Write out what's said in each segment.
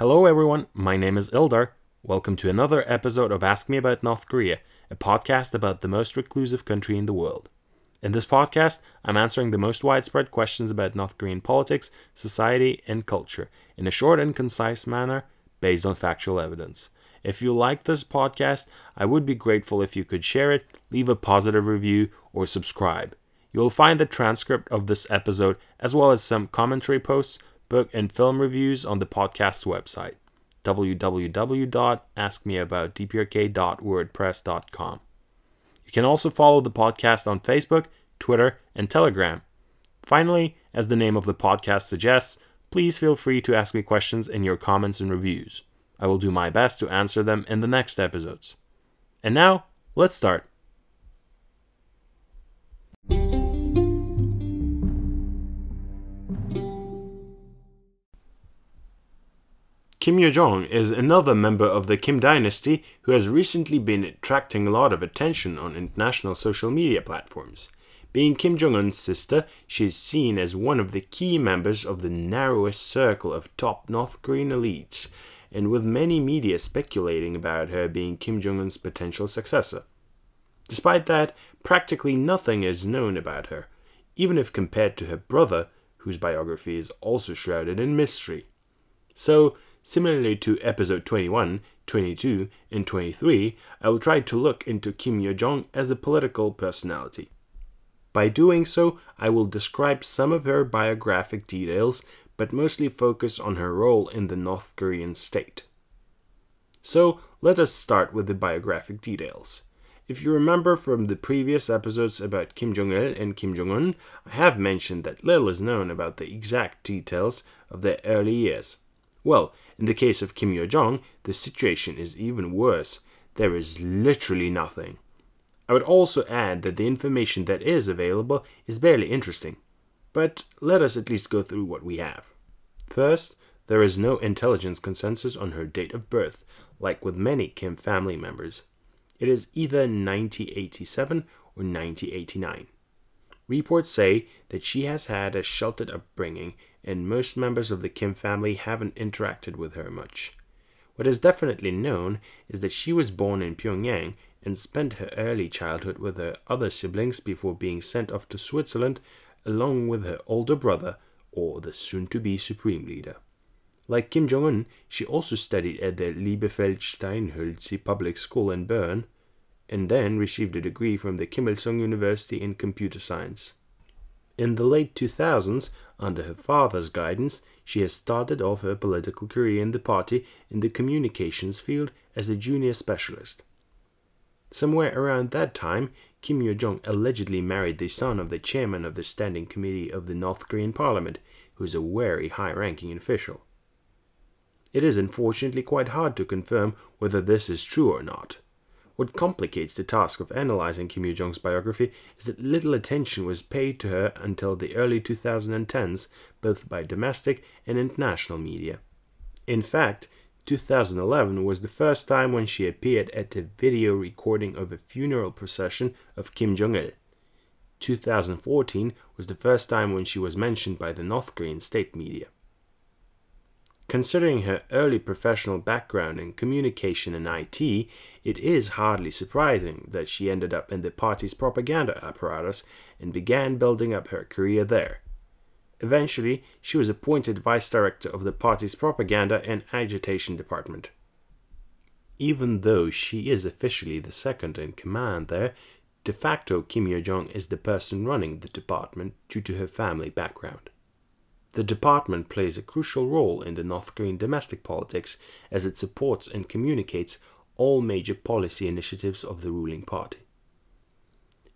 Hello, everyone. My name is Ildar. Welcome to another episode of Ask Me About North Korea, a podcast about the most reclusive country in the world. In this podcast, I'm answering the most widespread questions about North Korean politics, society, and culture in a short and concise manner based on factual evidence. If you like this podcast, I would be grateful if you could share it, leave a positive review, or subscribe. You will find the transcript of this episode as well as some commentary posts, book, and film reviews on the podcast's website www.askmeaboutdprk.wordpress.com. You can also follow the podcast on Facebook, Twitter, and Telegram. Finally, as the name of the podcast suggests, please feel free to ask me questions in your comments and reviews. I will do my best to answer them in the next episodes. And now, let's start. Kim Yo Jong is another member of the Kim dynasty who has recently been attracting a lot of attention on international social media platforms. Being Kim Jong un's sister, she is seen as one of the key members of the narrowest circle of top North Korean elites, and with many media speculating about her being Kim Jong un's potential successor. Despite that, practically nothing is known about her, even if compared to her brother, whose biography is also shrouded in mystery. So, Similarly to episode 21, 22, and 23, I will try to look into Kim Yo Jong as a political personality. By doing so, I will describe some of her biographic details, but mostly focus on her role in the North Korean state. So, let us start with the biographic details. If you remember from the previous episodes about Kim Jong il and Kim Jong un, I have mentioned that little is known about the exact details of their early years. Well, in the case of Kim Yo Jong, the situation is even worse. There is literally nothing. I would also add that the information that is available is barely interesting. But let us at least go through what we have. First, there is no intelligence consensus on her date of birth, like with many Kim family members. It is either 1987 or 1989. Reports say that she has had a sheltered upbringing and most members of the Kim family haven't interacted with her much. What is definitely known is that she was born in Pyongyang and spent her early childhood with her other siblings before being sent off to Switzerland along with her older brother or the soon to be supreme leader. Like Kim Jong un, she also studied at the Liebefeld Steinhölzli Public School in Bern and then received a degree from the Kim Il sung University in Computer Science. In the late 2000s, under her father's guidance, she has started off her political career in the party in the communications field as a junior specialist. Somewhere around that time, Kim Yo Jong allegedly married the son of the chairman of the Standing Committee of the North Korean Parliament, who is a very high ranking official. It is unfortunately quite hard to confirm whether this is true or not. What complicates the task of analyzing Kim Yo Jong's biography is that little attention was paid to her until the early 2010s, both by domestic and international media. In fact, 2011 was the first time when she appeared at a video recording of a funeral procession of Kim Jong il. 2014 was the first time when she was mentioned by the North Korean state media. Considering her early professional background in communication and IT, it is hardly surprising that she ended up in the party's propaganda apparatus and began building up her career there. Eventually, she was appointed vice director of the party's propaganda and agitation department. Even though she is officially the second in command there, de facto Kim Yo Jong is the person running the department due to her family background. The department plays a crucial role in the North Korean domestic politics as it supports and communicates all major policy initiatives of the ruling party.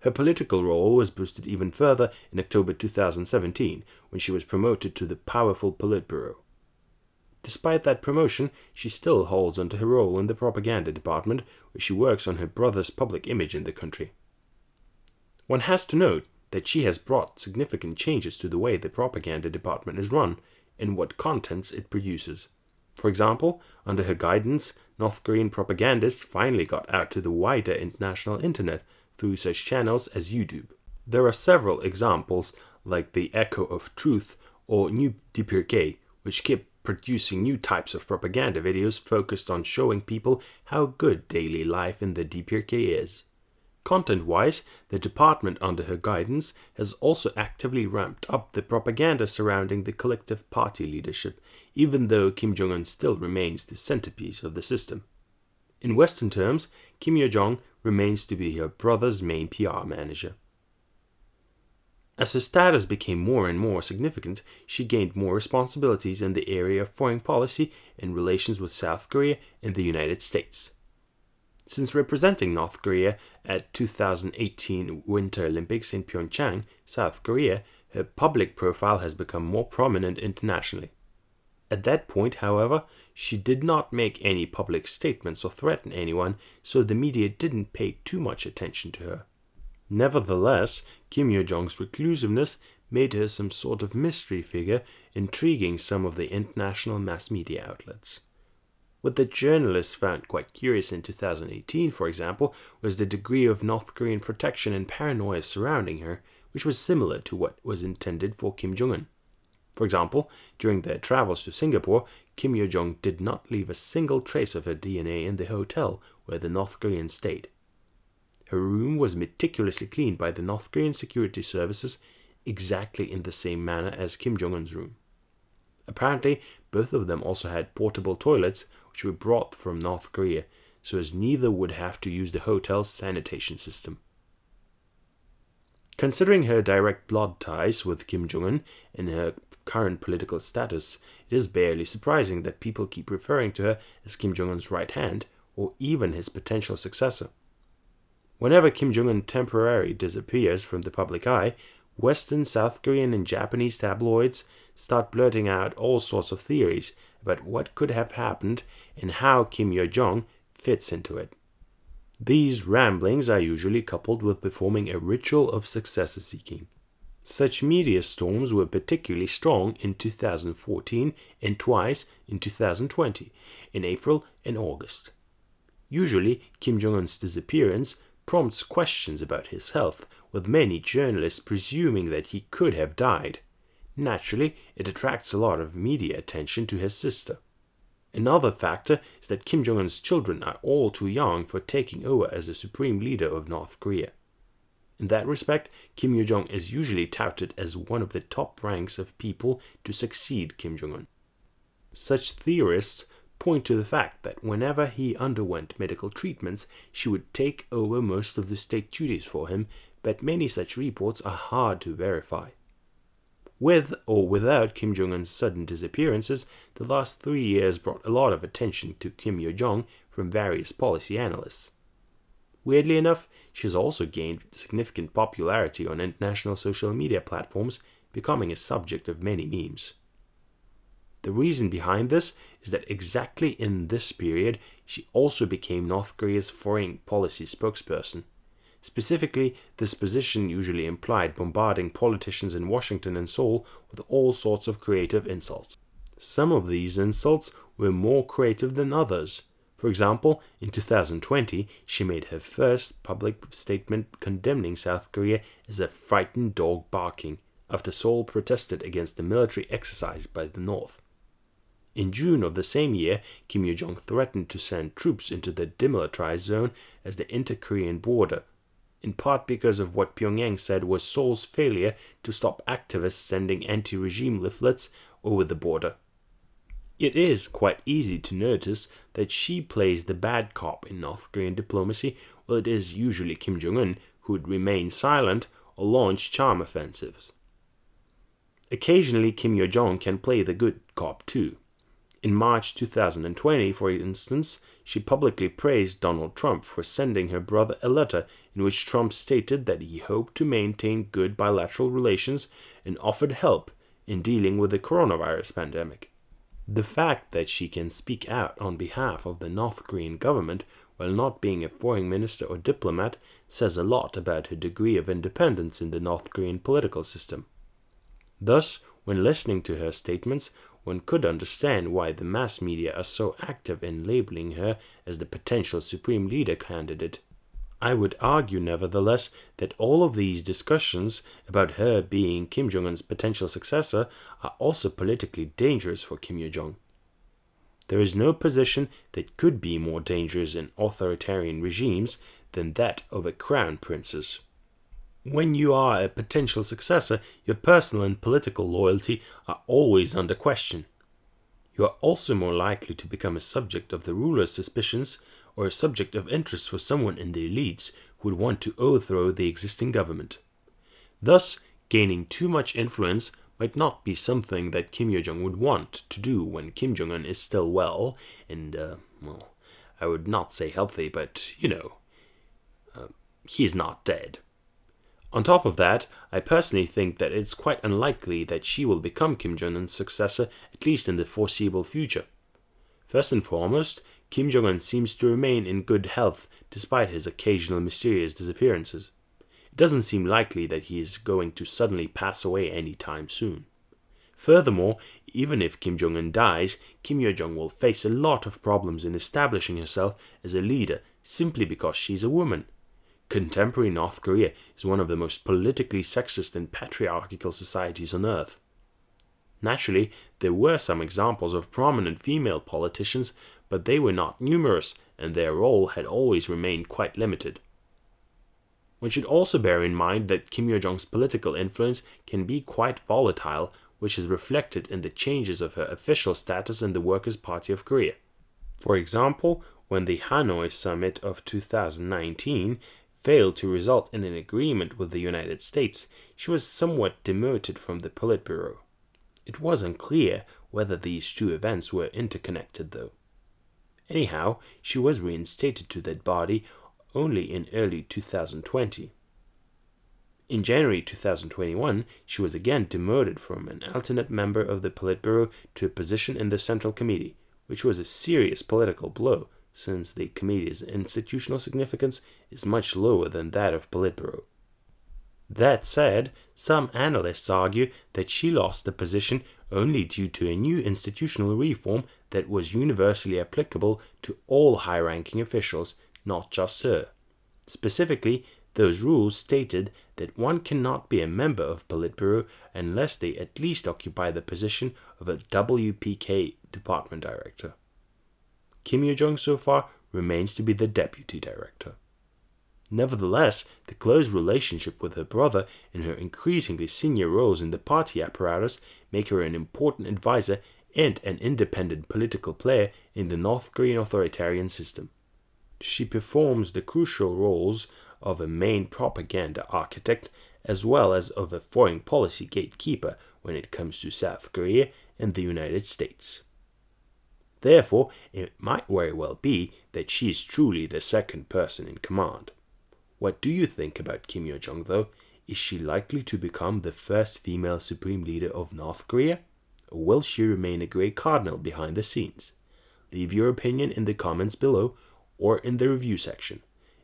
Her political role was boosted even further in October 2017 when she was promoted to the powerful Politburo. Despite that promotion, she still holds onto her role in the propaganda department, where she works on her brother's public image in the country. One has to note that she has brought significant changes to the way the propaganda department is run and what contents it produces. For example, under her guidance, North Korean propagandists finally got out to the wider international internet through such channels as YouTube. There are several examples, like the Echo of Truth or New DPRK, which keep producing new types of propaganda videos focused on showing people how good daily life in the DPRK is. Content wise, the department under her guidance has also actively ramped up the propaganda surrounding the collective party leadership, even though Kim Jong un still remains the centerpiece of the system. In Western terms, Kim Yo Jong remains to be her brother's main PR manager. As her status became more and more significant, she gained more responsibilities in the area of foreign policy and relations with South Korea and the United States. Since representing North Korea at 2018 Winter Olympics in Pyeongchang, South Korea, her public profile has become more prominent internationally. At that point, however, she did not make any public statements or threaten anyone, so the media didn't pay too much attention to her. Nevertheless, Kim Yo Jong's reclusiveness made her some sort of mystery figure, intriguing some of the international mass media outlets. What the journalists found quite curious in 2018, for example, was the degree of North Korean protection and paranoia surrounding her, which was similar to what was intended for Kim Jong un. For example, during their travels to Singapore, Kim Yo Jong did not leave a single trace of her DNA in the hotel where the North Koreans stayed. Her room was meticulously cleaned by the North Korean security services exactly in the same manner as Kim Jong un's room. Apparently, both of them also had portable toilets which brought from North Korea, so as neither would have to use the hotel's sanitation system. Considering her direct blood ties with Kim Jong un and her current political status, it is barely surprising that people keep referring to her as Kim Jong un's right hand or even his potential successor. Whenever Kim Jong un temporarily disappears from the public eye, Western, South Korean, and Japanese tabloids start blurting out all sorts of theories about what could have happened and how Kim Yo Jong fits into it. These ramblings are usually coupled with performing a ritual of successor seeking. Such media storms were particularly strong in 2014 and twice in 2020, in April and August. Usually, Kim Jong un's disappearance prompts questions about his health, with many journalists presuming that he could have died. Naturally, it attracts a lot of media attention to his sister. Another factor is that Kim Jong un's children are all too young for taking over as the supreme leader of North Korea. In that respect, Kim Yo Jong is usually touted as one of the top ranks of people to succeed Kim Jong un. Such theorists point to the fact that whenever he underwent medical treatments, she would take over most of the state duties for him, but many such reports are hard to verify. With or without Kim Jong un's sudden disappearances, the last three years brought a lot of attention to Kim Yo Jong from various policy analysts. Weirdly enough, she has also gained significant popularity on international social media platforms, becoming a subject of many memes. The reason behind this is that exactly in this period, she also became North Korea's foreign policy spokesperson. Specifically, this position usually implied bombarding politicians in Washington and Seoul with all sorts of creative insults. Some of these insults were more creative than others. For example, in 2020, she made her first public statement condemning South Korea as a frightened dog barking after Seoul protested against the military exercise by the North. In June of the same year, Kim Yo Jong threatened to send troops into the demilitarized zone as the inter Korean border in part because of what Pyongyang said was Seoul's failure to stop activists sending anti regime leaflets over the border. It is quite easy to notice that she plays the bad cop in North Korean diplomacy, while it is usually Kim Jong un who would remain silent or launch charm offensives. Occasionally, Kim Yo Jong can play the good cop too. In March 2020, for instance, she publicly praised Donald Trump for sending her brother a letter in which Trump stated that he hoped to maintain good bilateral relations and offered help in dealing with the coronavirus pandemic. The fact that she can speak out on behalf of the North Korean government while not being a foreign minister or diplomat says a lot about her degree of independence in the North Korean political system. Thus, when listening to her statements, one could understand why the mass media are so active in labeling her as the potential supreme leader candidate. I would argue, nevertheless, that all of these discussions about her being Kim Jong un's potential successor are also politically dangerous for Kim Yo jong. There is no position that could be more dangerous in authoritarian regimes than that of a crown princess. When you are a potential successor, your personal and political loyalty are always under question. You are also more likely to become a subject of the ruler's suspicions or a subject of interest for someone in the elites who would want to overthrow the existing government. Thus, gaining too much influence might not be something that Kim Yo Jong would want to do when Kim Jong un is still well and, uh, well, I would not say healthy, but you know, uh, he's not dead. On top of that, I personally think that it's quite unlikely that she will become Kim Jong un's successor, at least in the foreseeable future. First and foremost, Kim Jong un seems to remain in good health despite his occasional mysterious disappearances. It doesn't seem likely that he is going to suddenly pass away any time soon. Furthermore, even if Kim Jong un dies, Kim Yo jong will face a lot of problems in establishing herself as a leader simply because she's a woman. Contemporary North Korea is one of the most politically sexist and patriarchal societies on earth. Naturally, there were some examples of prominent female politicians, but they were not numerous, and their role had always remained quite limited. One should also bear in mind that Kim Yo jong's political influence can be quite volatile, which is reflected in the changes of her official status in the Workers' Party of Korea. For example, when the Hanoi summit of 2019 failed to result in an agreement with the United States, she was somewhat demoted from the Politburo. It was unclear whether these two events were interconnected, though. Anyhow, she was reinstated to that body only in early 2020. In January 2021, she was again demoted from an alternate member of the Politburo to a position in the Central Committee, which was a serious political blow since the committee's institutional significance is much lower than that of Politburo. That said, some analysts argue that she lost the position only due to a new institutional reform that was universally applicable to all high ranking officials, not just her. Specifically, those rules stated that one cannot be a member of Politburo unless they at least occupy the position of a WPK department director. Kim Yo jong so far remains to be the deputy director. Nevertheless, the close relationship with her brother and her increasingly senior roles in the party apparatus make her an important advisor and an independent political player in the North Korean authoritarian system. She performs the crucial roles of a main propaganda architect as well as of a foreign policy gatekeeper when it comes to South Korea and the United States. Therefore, it might very well be that she is truly the second person in command. What do you think about Kim Yo jong, though? Is she likely to become the first female supreme leader of North Korea? Or will she remain a grey cardinal behind the scenes? Leave your opinion in the comments below or in the review section.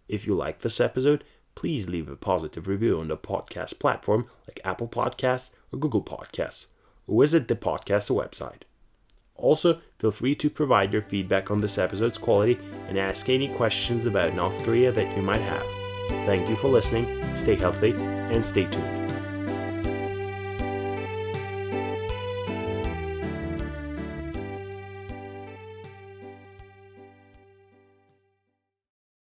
If you like this episode, please leave a positive review on the podcast platform like Apple Podcasts or Google Podcasts, or visit the podcast website. Also, feel free to provide your feedback on this episode's quality and ask any questions about North Korea that you might have. Thank you for listening, stay healthy, and stay tuned.